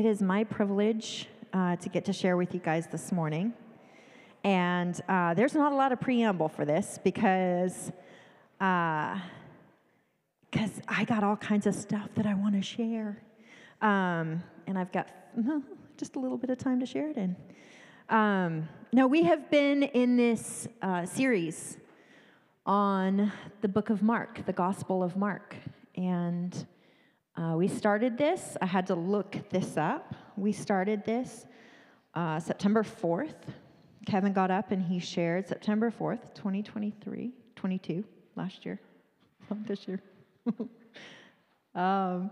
it is my privilege uh, to get to share with you guys this morning. And uh, there's not a lot of preamble for this because because uh, I got all kinds of stuff that I want to share. Um, and I've got just a little bit of time to share it in. Um, no, we have been in this uh, series on the book of Mark, the Gospel of Mark. And uh, we started this, I had to look this up. We started this uh, September 4th. Kevin got up and he shared September 4th, 2023, 22, last year, this year. um,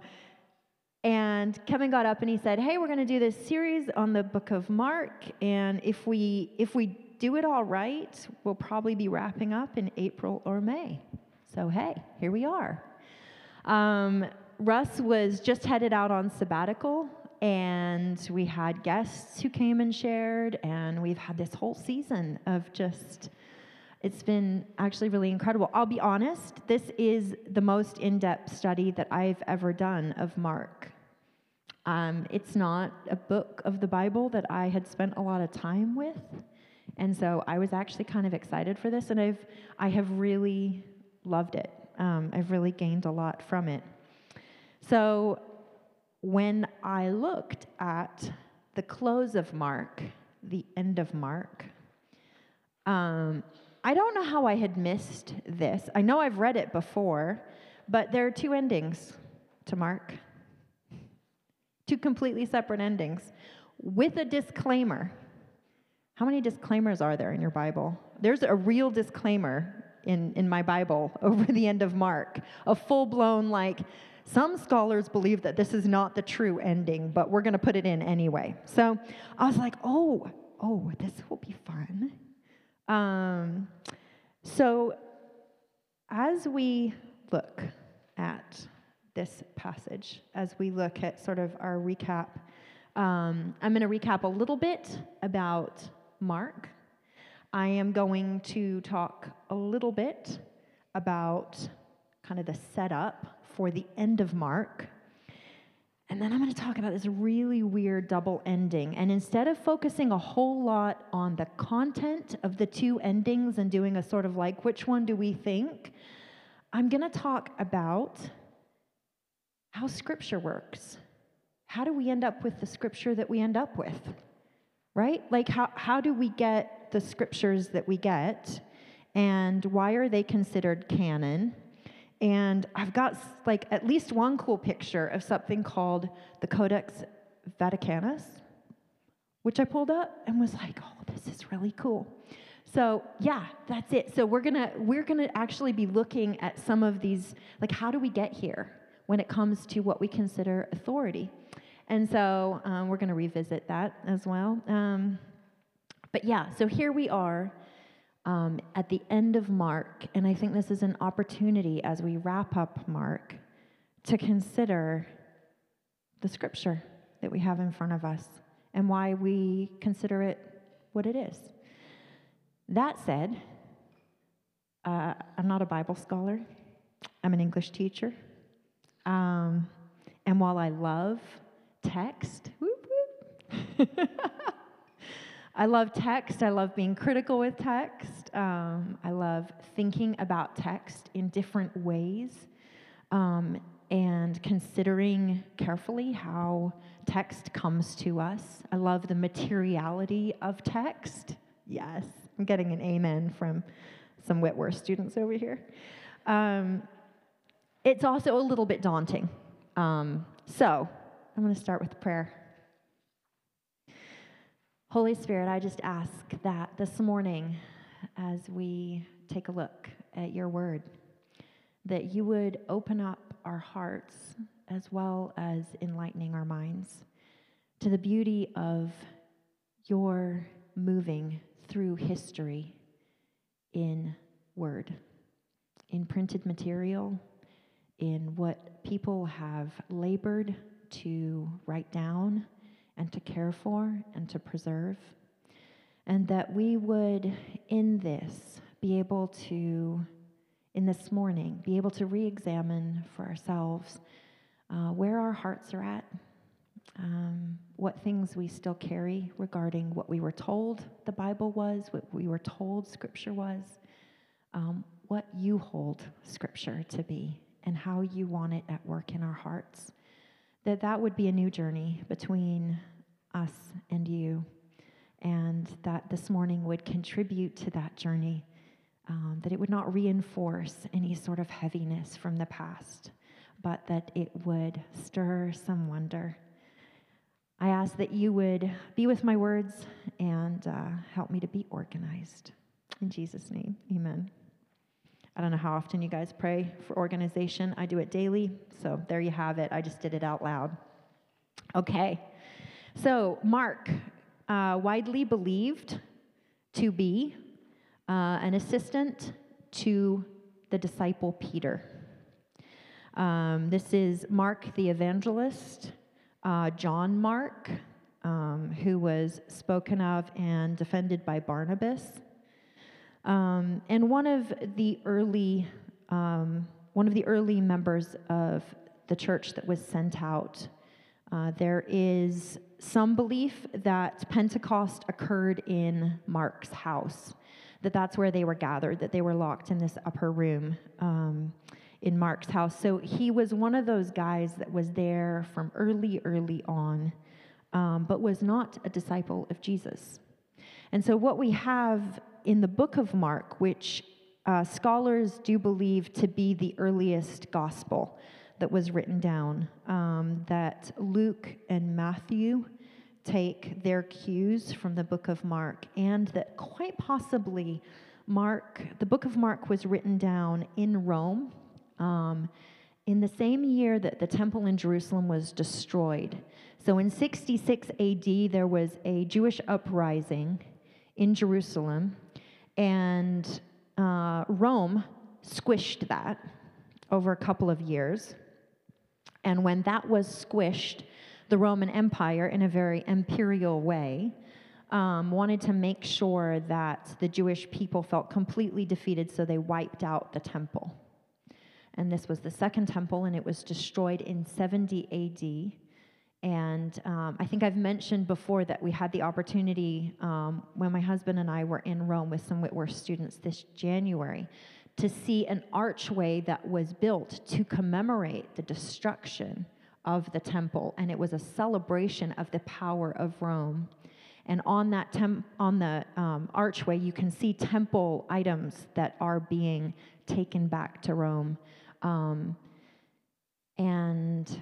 and Kevin got up and he said, "Hey, we're going to do this series on the book of Mark, and if we if we do it all right, we'll probably be wrapping up in April or May." So hey, here we are. Um, Russ was just headed out on sabbatical, and we had guests who came and shared, and we've had this whole season of just. It's been actually really incredible. I'll be honest, this is the most in depth study that I've ever done of Mark. Um, it's not a book of the Bible that I had spent a lot of time with. And so I was actually kind of excited for this, and I've, I have really loved it. Um, I've really gained a lot from it. So when I looked at the close of Mark, the end of Mark, um, I don't know how I had missed this. I know I've read it before, but there are two endings to Mark two completely separate endings with a disclaimer. How many disclaimers are there in your Bible? There's a real disclaimer in, in my Bible over the end of Mark, a full blown, like, some scholars believe that this is not the true ending, but we're going to put it in anyway. So I was like, oh, oh, this will be fun. Um, so as we look at this passage as we look at sort of our recap. Um, I'm going to recap a little bit about Mark. I am going to talk a little bit about kind of the setup for the end of Mark. And then I'm going to talk about this really weird double ending. And instead of focusing a whole lot on the content of the two endings and doing a sort of like, which one do we think? I'm going to talk about how Scripture works. How do we end up with the Scripture that we end up with? Right? Like, how, how do we get the Scriptures that we get? And why are they considered canon? And I've got like at least one cool picture of something called the Codex Vaticanus, which I pulled up and was like, oh, this is really cool. So yeah, that's it. So we're gonna we're gonna actually be looking at some of these, like how do we get here? when it comes to what we consider authority. And so um, we're to revisit that as well. Um, but yeah, so here we are um, at the end of Mark, and I think this is an opportunity as we wrap up Mark to consider the scripture that we have in front of us and why we consider it what it is. That said, uh, I'm not a Bible scholar, I'm an English teacher. Um, and while I love text, whoop, whoop, I love text. I love being critical with text. Um, I love thinking about text in different ways um, and considering carefully how text comes to us. I love the materiality of text. Yes, I'm getting an amen from some Whitworth students over here. Um, it's also a little bit daunting. Um, so I'm going to start with prayer. Holy Spirit, I just ask that this morning, as we take a look at your word, that you would open up our hearts as well as enlightening our minds to the beauty of your moving through history in word, in printed material, in what people have labored to write down and to care for and to preserve. And that we would, in this, be able to, in this morning, be able to re examine for ourselves uh, where our hearts are at, um, what things we still carry regarding what we were told the Bible was, what we were told Scripture was, um, what you hold Scripture to be, and how you want it at work in our hearts. That that would be a new journey between us and you, and that this morning would contribute to that journey. Um, that it would not reinforce any sort of heaviness from the past, but that it would stir some wonder. I ask that you would be with my words and uh, help me to be organized. In Jesus' name, amen. I don't know how often you guys pray for organization. I do it daily, so there you have it. I just did it out loud. Okay, so Mark, uh, widely believed to be uh, an assistant to the disciple Peter. Um, this is Mark the evangelist, uh, John Mark, um, who was spoken of and defended by Barnabas, um, and one of the early um, one of the early members of the church that was sent out. Uh, there is some belief that Pentecost occurred in Mark's house, that that's where they were gathered, that they were locked in this upper room. Um, in Mark's house. So he was one of those guys that was there from early, early on, um, but was not a disciple of Jesus. And so, what we have in the book of Mark, which uh, scholars do believe to be the earliest gospel that was written down, um, that Luke and Matthew take their cues from the book of Mark, and that quite possibly Mark, the book of Mark was written down in Rome um, in the same year that the temple in Jerusalem was destroyed. So in 66 AD, there was a Jewish uprising in Jerusalem, and uh, Rome squished that over a couple of years. And when that was squished, the Roman Empire, in a very imperial way, um, wanted to make sure that the Jewish people felt completely defeated, so they wiped out the temple and this was the second temple, and it was destroyed in 70 AD. And um, I think I've mentioned before that we had the opportunity um, when my husband and I were in Rome with some Whitworth students this January to see an archway that was built to commemorate the destruction of the temple. And it was a celebration of the power of Rome. And on that tem- on the um, archway, you can see temple items that are being taken back to Rome. Um, and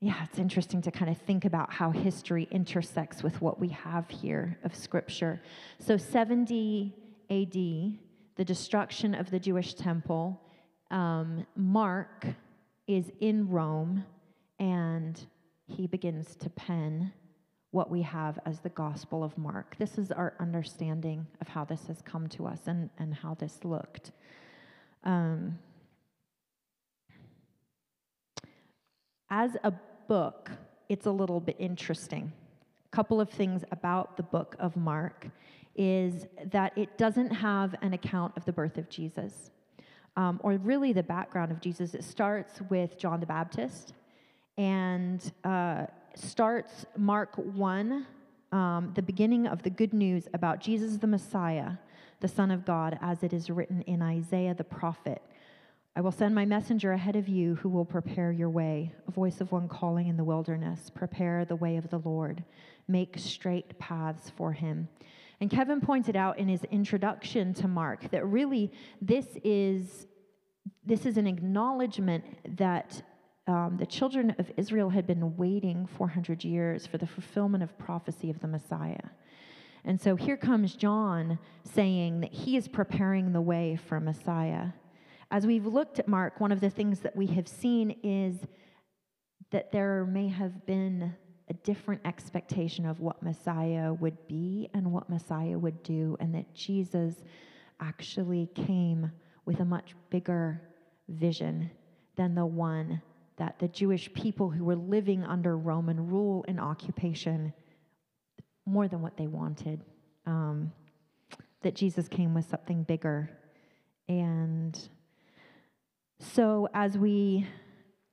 yeah, it's interesting to kind of think about how history intersects with what we have here of Scripture. So, 70 AD, the destruction of the Jewish temple, um, Mark is in Rome and he begins to pen what we have as the Gospel of Mark. This is our understanding of how this has come to us and, and how this looked. Um, As a book, it's a little bit interesting. A couple of things about the book of Mark is that it doesn't have an account of the birth of Jesus, um, or really the background of Jesus. It starts with John the Baptist and uh, starts Mark 1, um, the beginning of the good news about Jesus the Messiah, the Son of God, as it is written in Isaiah the prophet. I will send my messenger ahead of you who will prepare your way, a voice of one calling in the wilderness, prepare the way of the Lord, make straight paths for him. And Kevin pointed out in his introduction to Mark that really this is this is an acknowledgement that um, the children of Israel had been waiting 400 years for the fulfillment of prophecy of the Messiah. And so here comes John saying that he is preparing the way for Messiah. As we've looked at Mark, one of the things that we have seen is that there may have been a different expectation of what Messiah would be and what Messiah would do, and that Jesus actually came with a much bigger vision than the one that the Jewish people who were living under Roman rule and occupation, more than what they wanted, um, that Jesus came with something bigger. And so, as we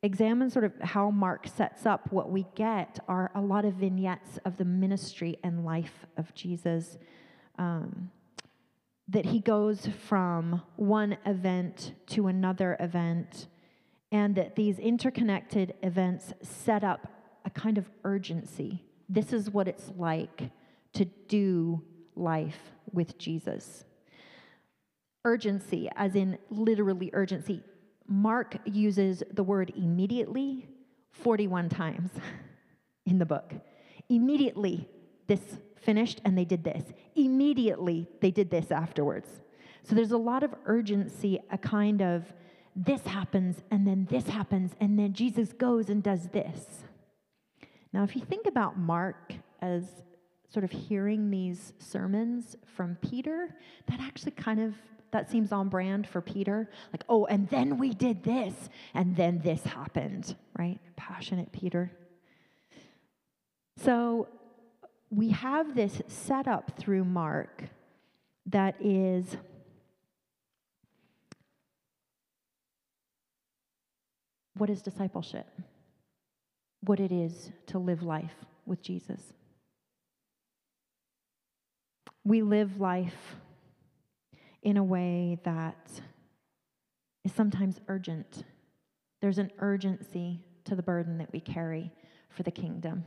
examine sort of how Mark sets up, what we get are a lot of vignettes of the ministry and life of Jesus. Um, that he goes from one event to another event, and that these interconnected events set up a kind of urgency. This is what it's like to do life with Jesus. Urgency, as in literally urgency. Mark uses the word immediately 41 times in the book. Immediately, this finished and they did this. Immediately, they did this afterwards. So there's a lot of urgency, a kind of this happens and then this happens and then Jesus goes and does this. Now, if you think about Mark as sort of hearing these sermons from Peter, that actually kind of that seems on brand for Peter. Like, oh, and then we did this, and then this happened, right? Passionate Peter. So we have this set up through Mark that is what is discipleship? What it is to live life with Jesus. We live life in a way that is sometimes urgent. There's an urgency to the burden that we carry for the kingdom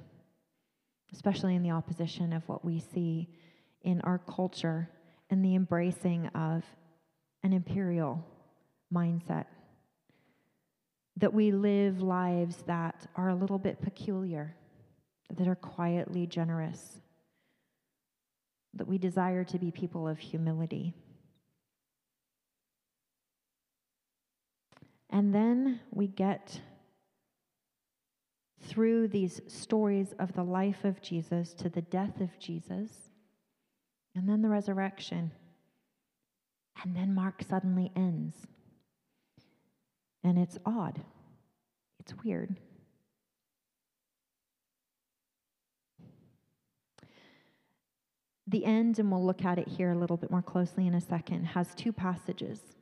especially in the opposition of what we see in our culture and the embracing of an imperial mindset. That we live lives that are a little bit peculiar, that are quietly generous, that we desire to be people of humility. And then we get through these stories of the life of Jesus to the death of Jesus, and then the resurrection. And then Mark suddenly ends. And it's odd, it's weird. The end, and we'll look at it here a little bit more closely in a second, has two passages.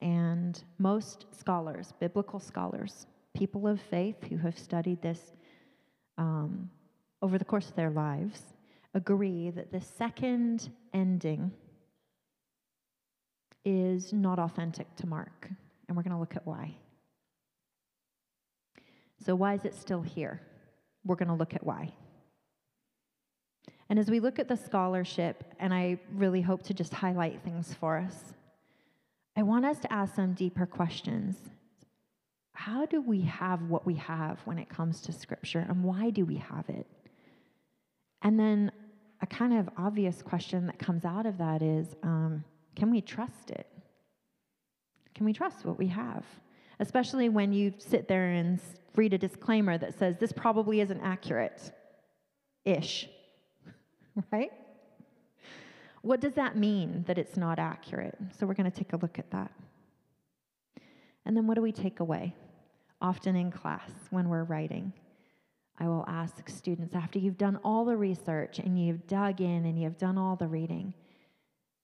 And most scholars, biblical scholars, people of faith who have studied this um, over the course of their lives agree that the second ending is not authentic to Mark. And we're going to look at why. So, why is it still here? We're going to look at why. And as we look at the scholarship, and I really hope to just highlight things for us, I want us to ask some deeper questions how do we have what we have when it comes to Scripture, and why do we have it? And then a kind of obvious question that comes out of that is um, can we trust it? Can we trust what we have? Especially when you sit there and read a disclaimer that says this probably isn't accurate ish, right? What does that mean that it's not accurate? So we're going to take a look at that. And then what do we take away? often in class when we're writing. I will ask students after you've done all the research and you've dug in and you've done all the reading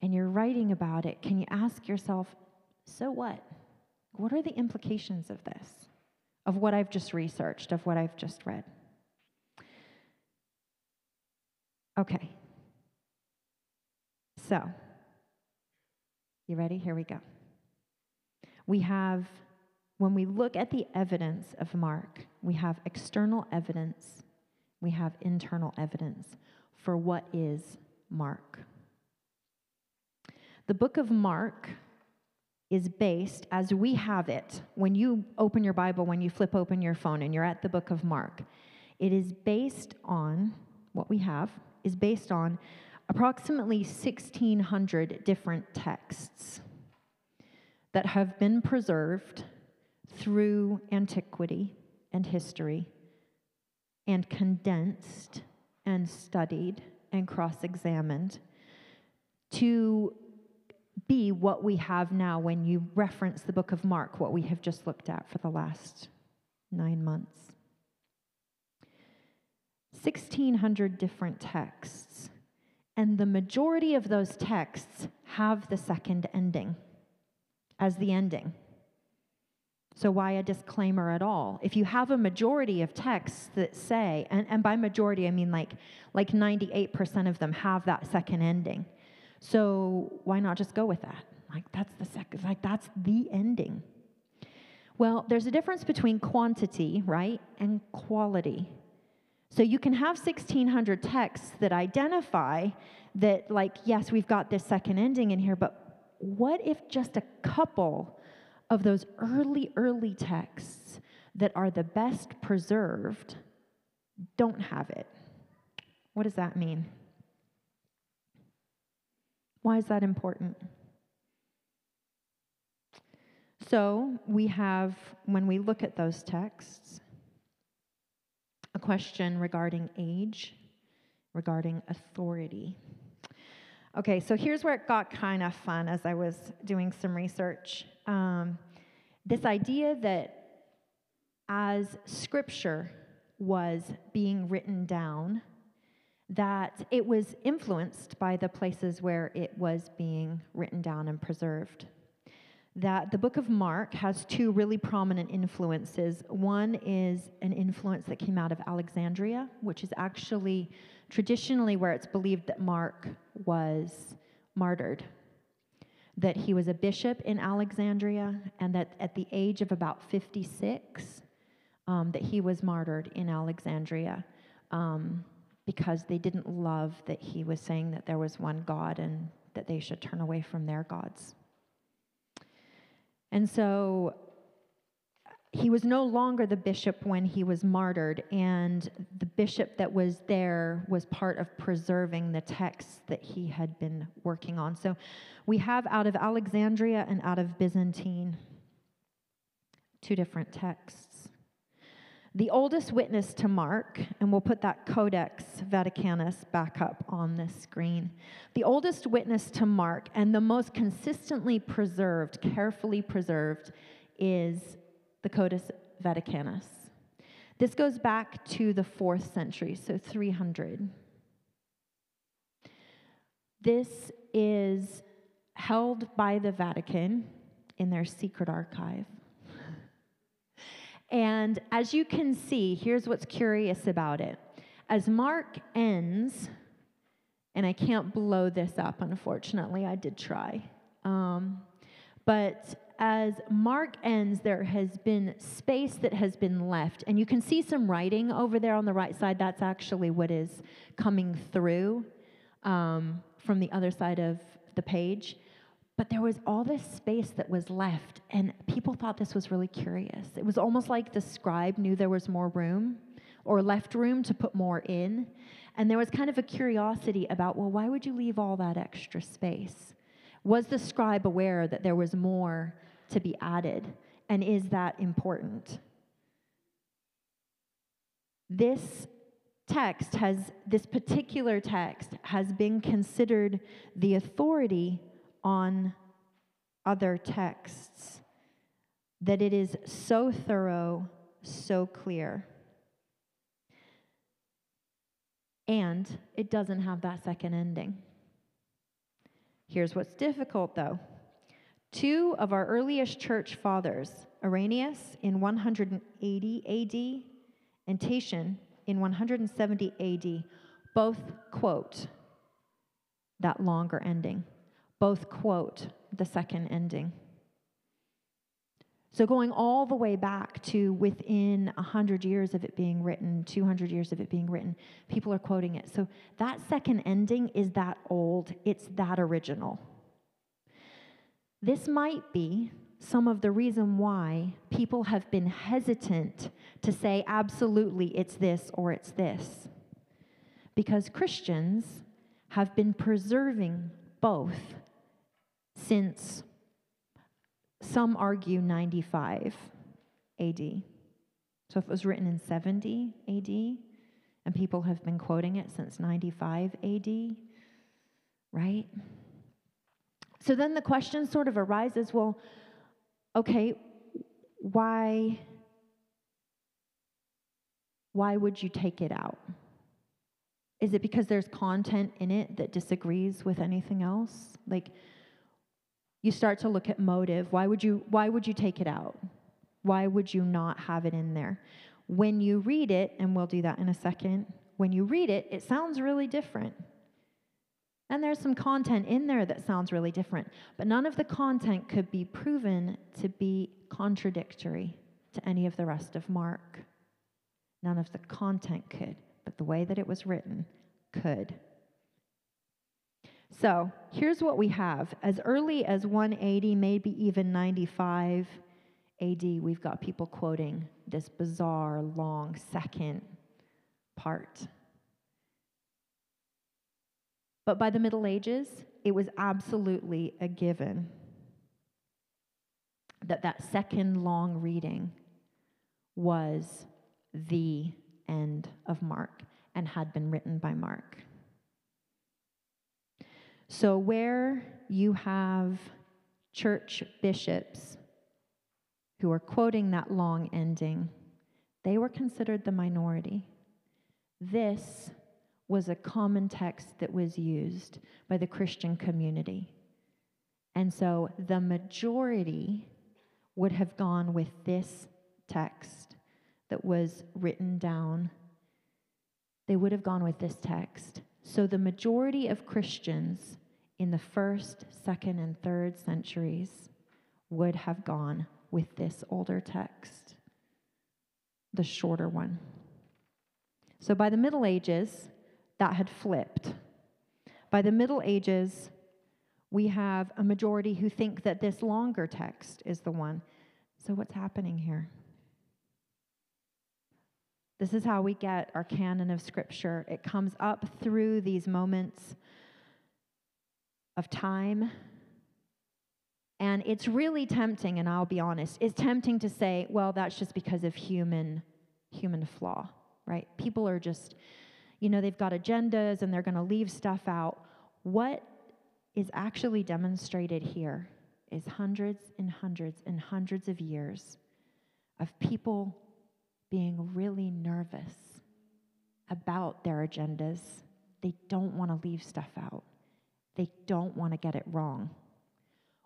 and you're writing about it, can you ask yourself, so what? What are the implications of this, of what I've just researched, of what I've just read? Okay. So, you ready? Here we go. We have when we look at the evidence of Mark, we have external evidence, we have internal evidence for what is Mark. The book of Mark is based as we have it. When you open your Bible, when you flip open your phone and you're at the book of Mark, it is based on what we have, is based on approximately 1,600 different texts that have been preserved through antiquity and history and condensed and studied and cross examined to be what we have now when you reference the book of Mark, what we have just looked at for the last nine months. 1,600 different texts, and the majority of those texts have the second ending as the ending. So, why a disclaimer at all? If you have a majority of texts that say, and, and by majority I mean like, like 98% of them have that second ending. So, why not just go with that? Like, that's the second, like, that's the ending. Well, there's a difference between quantity, right, and quality. So, you can have 1,600 texts that identify that, like, yes, we've got this second ending in here, but what if just a couple of those early, early texts that are the best preserved don't have it. What does that mean? Why is that important? So, we have, when we look at those texts, a question regarding age, regarding authority. Okay, so here's where it got kind of fun as I was doing some research. Um, this idea that as scripture was being written down, that it was influenced by the places where it was being written down and preserved. That the book of Mark has two really prominent influences. One is an influence that came out of Alexandria, which is actually traditionally where it's believed that Mark was martyred. That he was a bishop in Alexandria, and that at the age of about 56, um, that he was martyred in Alexandria um, because they didn't love that he was saying that there was one God and that they should turn away from their gods. And so he was no longer the bishop when he was martyred, and the bishop that was there was part of preserving the texts that he had been working on. So we have out of Alexandria and out of Byzantine two different texts. The oldest witness to Mark, and we'll put that Codex Vaticanus back up on the screen. The oldest witness to Mark and the most consistently preserved, carefully preserved, is the Codex Vaticanus. This goes back to the fourth century, so 300. This is held by the Vatican in their secret archive. And as you can see, here's what's curious about it. As Mark ends, and I can't blow this up, unfortunately, I did try. Um, but as Mark ends, there has been space that has been left. And you can see some writing over there on the right side. That's actually what is coming through um, from the other side of the page. But there was all this space that was left, and people thought this was really curious. It was almost like the scribe knew there was more room or left room to put more in. And there was kind of a curiosity about, well, why would you leave all that extra space? Was the scribe aware that there was more to be added? And is that important? This text has, this particular text has been considered the authority on other texts, that it is so thorough, so clear. And it doesn't have that second ending. Here's what's difficult, though. Two of our earliest church fathers, Irenaeus in 180 AD and Tatian in 170 AD, both quote that longer ending, both quote the second ending. So, going all the way back to within 100 years of it being written, 200 years of it being written, people are quoting it. So, that second ending is that old, it's that original. This might be some of the reason why people have been hesitant to say, absolutely, it's this or it's this. Because Christians have been preserving both since some argue 95 AD. So if it was written in 70 AD, and people have been quoting it since 95 AD, right? So then the question sort of arises well, okay, why, why would you take it out? Is it because there's content in it that disagrees with anything else? Like, you start to look at motive. Why would you, why would you take it out? Why would you not have it in there? When you read it, and we'll do that in a second, when you read it, it sounds really different. And there's some content in there that sounds really different, but none of the content could be proven to be contradictory to any of the rest of Mark. None of the content could, but the way that it was written could. So here's what we have. As early as 180, maybe even 95 AD, we've got people quoting this bizarre, long second part. But by the Middle Ages, it was absolutely a given that that second long reading was the end of Mark and had been written by Mark. So, where you have church bishops who are quoting that long ending, they were considered the minority. This was a common text that was used by the Christian community. And so the majority would have gone with this text that was written down. They would have gone with this text. So the majority of Christians in the first, second, and third centuries would have gone with this older text, the shorter one. So by the Middle Ages, that had flipped. By the Middle Ages, we have a majority who think that this longer text is the one. So, what's happening here? This is how we get our canon of Scripture. It comes up through these moments of time. And it's really tempting, and I'll be honest, it's tempting to say, well, that's just because of human human flaw, right? People are just you know, they've got agendas and they're going to leave stuff out. What is actually demonstrated here is hundreds and hundreds and hundreds of years of people being really nervous about their agendas. They don't want to leave stuff out, they don't want to get it wrong.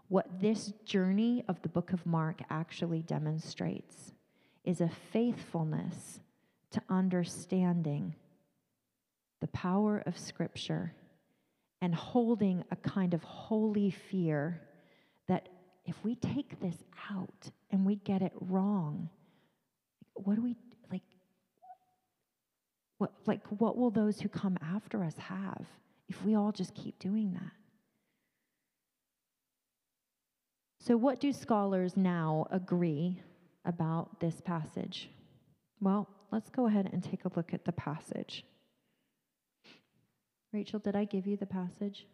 What this journey of the book of Mark actually demonstrates is a faithfulness to understanding the power of Scripture and holding a kind of holy fear that if we take this out and we get it wrong, what do we like? What like what will those who come after us have if we all just keep doing that? So, what do scholars now agree about this passage? Well, let's go ahead and take a look at the passage. Rachel, did I give you the passage?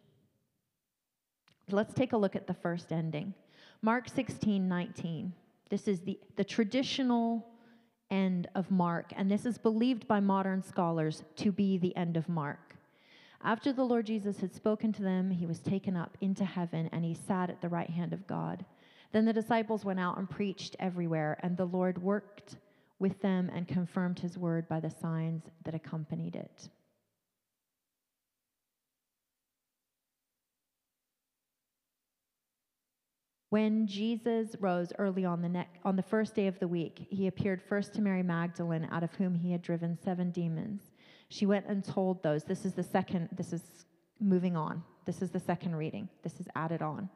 Let's take a look at the first ending. Mark 16, 19. This is the, the traditional end of Mark, and this is believed by modern scholars to be the end of Mark. After the Lord Jesus had spoken to them, he was taken up into heaven and he sat at the right hand of God. Then the disciples went out and preached everywhere, and the Lord worked with them and confirmed his word by the signs that accompanied it. When Jesus rose early on the, ne- on the first day of the week, he appeared first to Mary Magdalene, out of whom he had driven seven demons. She went and told those. This is the second, this is moving on. This is the second reading. This is added on.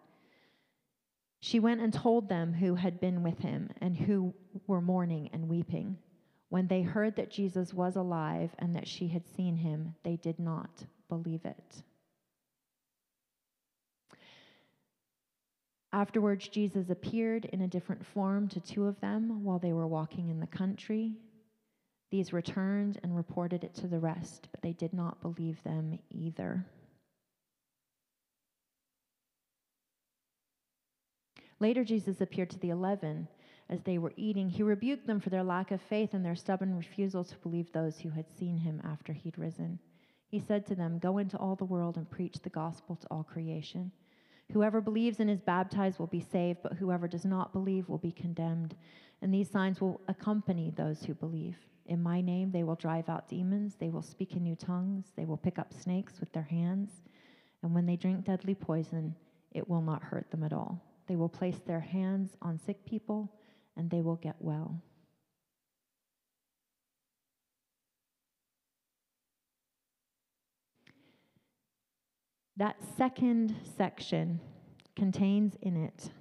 She went and told them who had been with him and who were mourning and weeping. When they heard that Jesus was alive and that she had seen him, they did not believe it. Afterwards, Jesus appeared in a different form to two of them while they were walking in the country. These returned and reported it to the rest, but they did not believe them either. Later, Jesus appeared to the eleven as they were eating. He rebuked them for their lack of faith and their stubborn refusal to believe those who had seen him after he'd risen. He said to them, Go into all the world and preach the gospel to all creation. Whoever believes and is baptized will be saved, but whoever does not believe will be condemned. And these signs will accompany those who believe. In my name, they will drive out demons, they will speak in new tongues, they will pick up snakes with their hands, and when they drink deadly poison, it will not hurt them at all. They will place their hands on sick people, and they will get well. That second section contains in it,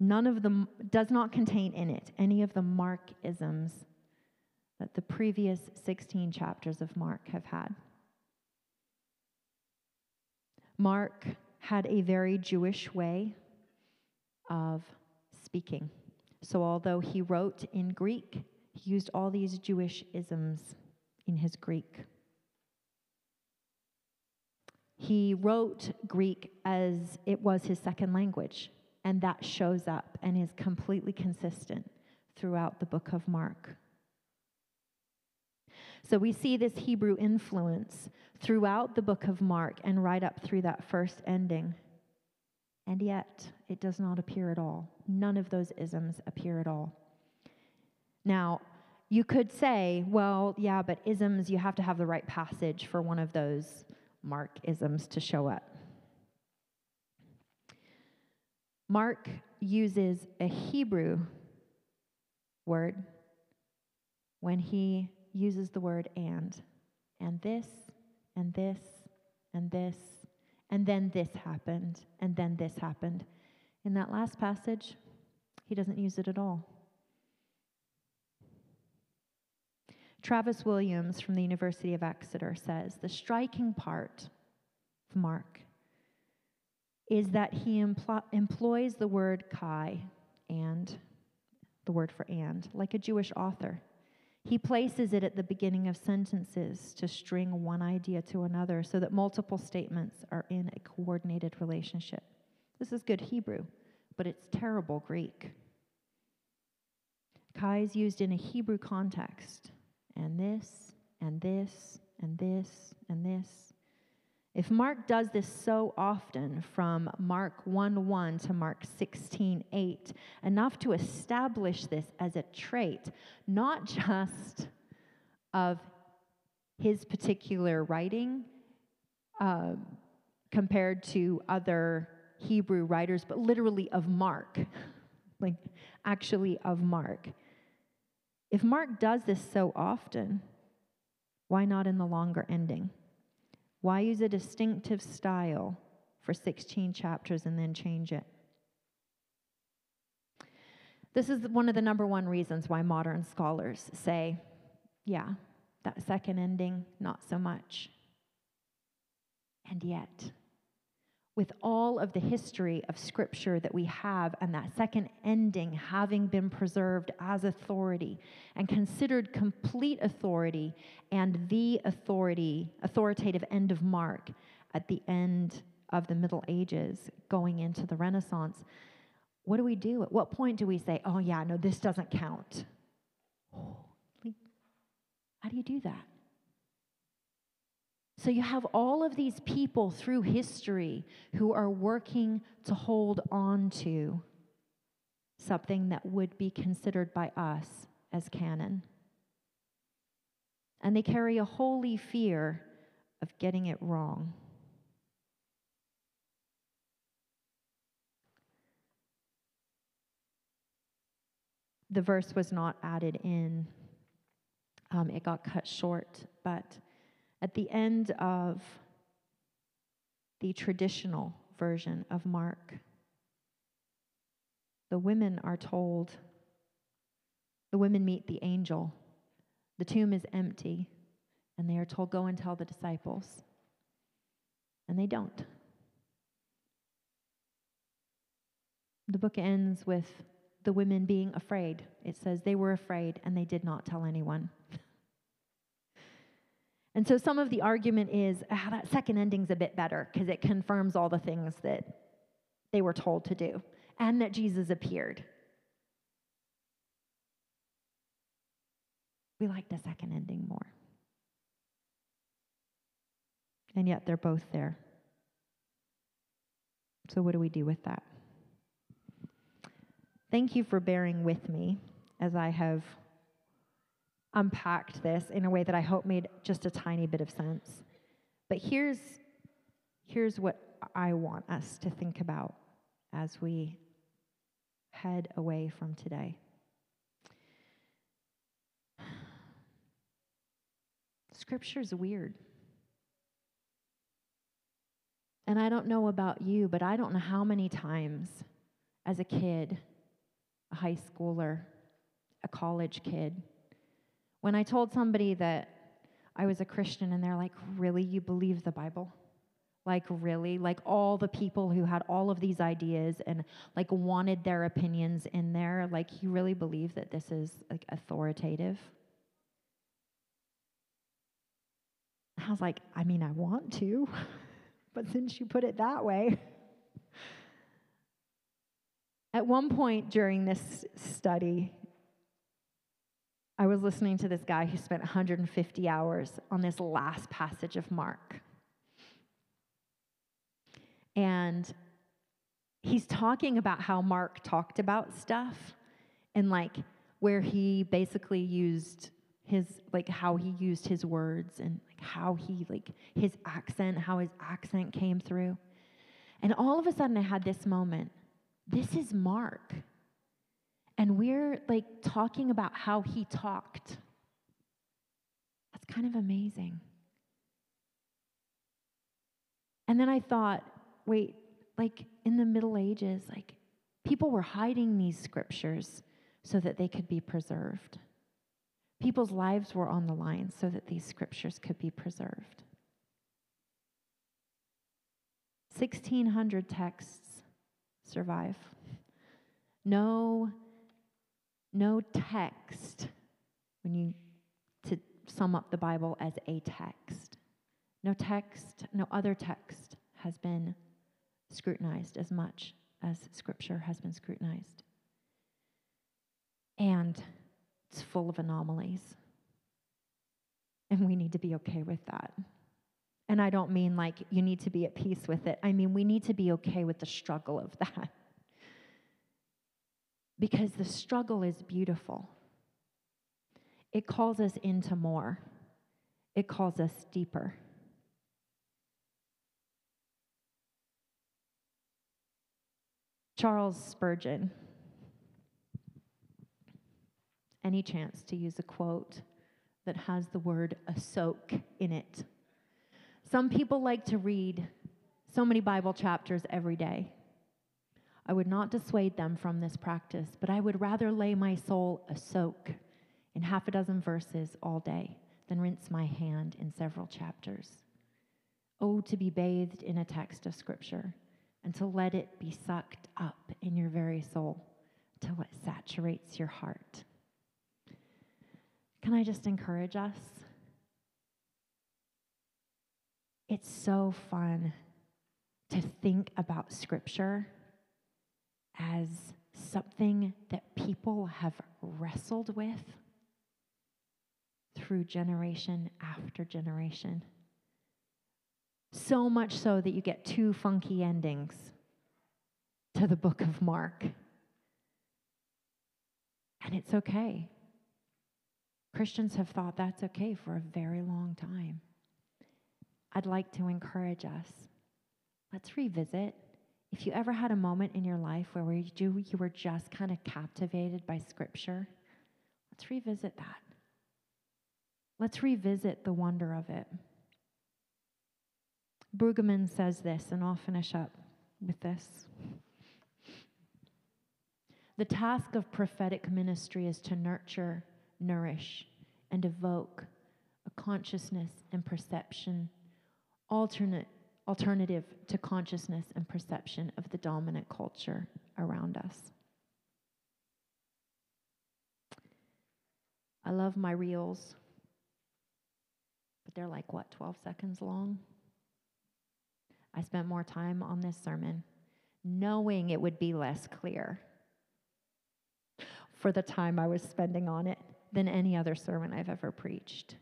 none of them does not contain in it any of the Mark isms that the previous 16 chapters of Mark have had. Mark had a very Jewish way of speaking. So, although he wrote in Greek, he used all these Jewish isms in his Greek. He wrote Greek as it was his second language, and that shows up and is completely consistent throughout the book of Mark. So we see this Hebrew influence throughout the book of Mark and right up through that first ending. And yet, it does not appear at all. None of those isms appear at all. Now, you could say, well, yeah, but isms, you have to have the right passage for one of those Mark isms to show up. Mark uses a Hebrew word when he uses the word and. And this, and this, and this, and then this happened, and then this happened. In that last passage, he doesn't use it at all. Travis Williams from the University of Exeter says the striking part of Mark is that he empl- employs the word kai and the word for and like a Jewish author. He places it at the beginning of sentences to string one idea to another so that multiple statements are in a coordinated relationship. This is good Hebrew, but it's terrible Greek. Kai is used in a Hebrew context and this, and this, and this, and this. If Mark does this so often from Mark 1 1 to Mark 16 8, enough to establish this as a trait, not just of his particular writing uh, compared to other Hebrew writers, but literally of Mark, like actually of Mark. If Mark does this so often, why not in the longer ending? Why use a distinctive style for 16 chapters and then change it? This is one of the number one reasons why modern scholars say, yeah, that second ending, not so much. And yet, with all of the history of Scripture that we have, and that second ending having been preserved as authority and considered complete authority and the authority, authoritative end of Mark at the end of the Middle Ages going into the Renaissance, what do we do? At what point do we say, oh, yeah, no, this doesn't count? How do you do that? So you have all of these people through history who are working to hold on to something that would be considered by us as canon. And they carry a holy fear of getting it wrong. The verse was not added in, um, it got cut short, but at the end of the traditional version of Mark, the women are told, the women meet the angel. The tomb is empty, and they are told, Go and tell the disciples. And they don't. The book ends with the women being afraid. It says they were afraid and they did not tell anyone. And so some of the argument is ah, that second ending's a bit better because it confirms all the things that they were told to do and that Jesus appeared. We like the second ending more. And yet they're both there. So, what do we do with that? Thank you for bearing with me as I have unpacked this in a way that I hope made just a tiny bit of sense. But here's, here's what I want us to think about as we head away from today. Scripture's weird. And I don't know about you, but I don't know how many times as a kid, a high schooler, a college kid, when I told somebody that I was a Christian and they're like, Really? You believe the Bible? Like, really? Like, all the people who had all of these ideas and like wanted their opinions in there, like, you really believe that this is like authoritative? I was like, I mean, I want to, but since you put it that way. At one point during this study, I was listening to this guy who spent 150 hours on this last passage of Mark. And he's talking about how Mark talked about stuff and like where he basically used his like how he used his words and like how he like his accent, how his accent came through. And all of a sudden I had this moment. This is Mark. And we're like talking about how he talked. That's kind of amazing. And then I thought, wait, like in the Middle Ages, like people were hiding these scriptures so that they could be preserved. People's lives were on the line so that these scriptures could be preserved. 1,600 texts survive. No no text, when you to sum up the Bible as a text, no text, no other text has been scrutinized as much as Scripture has been scrutinized. And it's full of anomalies. And we need to be okay with that. And I don't mean like you need to be at peace with it. I mean, we need to be okay with the struggle of that because the struggle is beautiful. It calls us into more, it calls us deeper. Charles Spurgeon. Any chance to use a quote that has the word a soak in it? Some people like to read so many Bible chapters every day. I would not dissuade them from this practice, but I would rather lay my soul a soak in half a dozen verses all day than rinse my hand in several chapters. Oh, to be bathed in a text of Scripture and to let it be sucked up in your very soul till it saturates your heart. Can I just encourage us? It's so fun to think about Scripture as something that people have wrestled with through generation after generation. So much so that you get two funky endings to the book of Mark. And it's okay. Christians have thought that's okay for a very long time. I'd like to encourage us. Let's revisit if you ever had a moment in your life where you, you were just kind of captivated by Scripture, let's revisit that. Let's revisit the wonder of it. Brueggemann says this, and I'll finish up with this. The task of prophetic ministry is to nurture, nourish, and evoke a consciousness and perception alternate alternative to consciousness and perception of the dominant culture around us. I love my reels, but they're like, what, 12 seconds long? I spent more time on this sermon knowing it would be less clear for the time I was spending on it than any other sermon I've ever preached.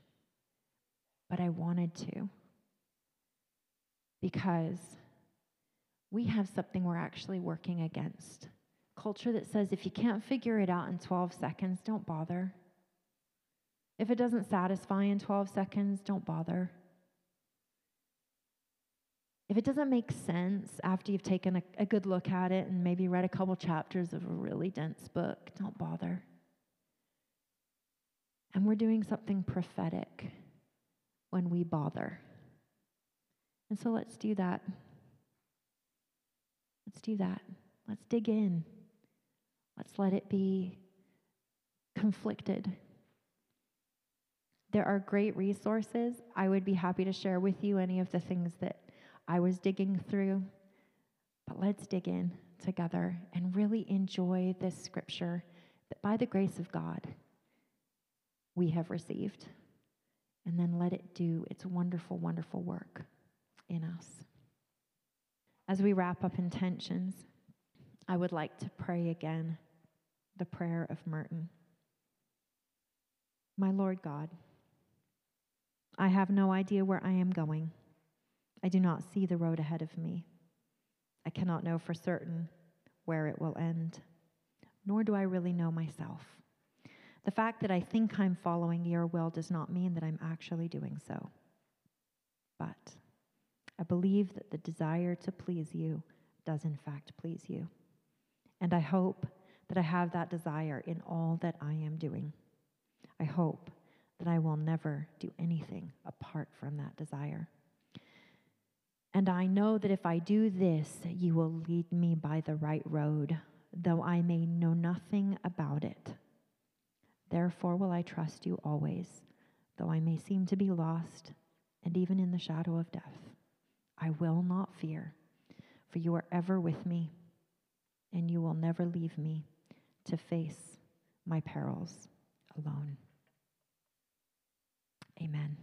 But I wanted to because we have something we're actually working against. Culture that says if you can't figure it out in 12 seconds, don't bother. If it doesn't satisfy in 12 seconds, don't bother. If it doesn't make sense after you've taken a, a good look at it and maybe read a couple chapters of a really dense book, don't bother. And we're doing something prophetic when we bother. And so let's do that. Let's do that. Let's dig in. Let's let it be conflicted. There are great resources. I would be happy to share with you any of the things that I was digging through. But let's dig in together and really enjoy this scripture that by the grace of God we have received. And then let it do its wonderful, wonderful work in us. As we wrap up intentions, I would like to pray again the prayer of Merton. My Lord God, I have no idea where I am going. I do not see the road ahead of me. I cannot know for certain where it will end, nor do I really know myself. The fact that I think I'm following your will does not mean that I'm actually doing so. But I believe that the desire to please you does, in fact, please you. And I hope that I have that desire in all that I am doing. I hope that I will never do anything apart from that desire. And I know that if I do this, you will lead me by the right road, though I may know nothing about it. Therefore will I trust you always, though I may seem to be lost and even in the shadow of death. I will not fear, for you are ever with me, and you will never leave me to face my perils alone. Amen.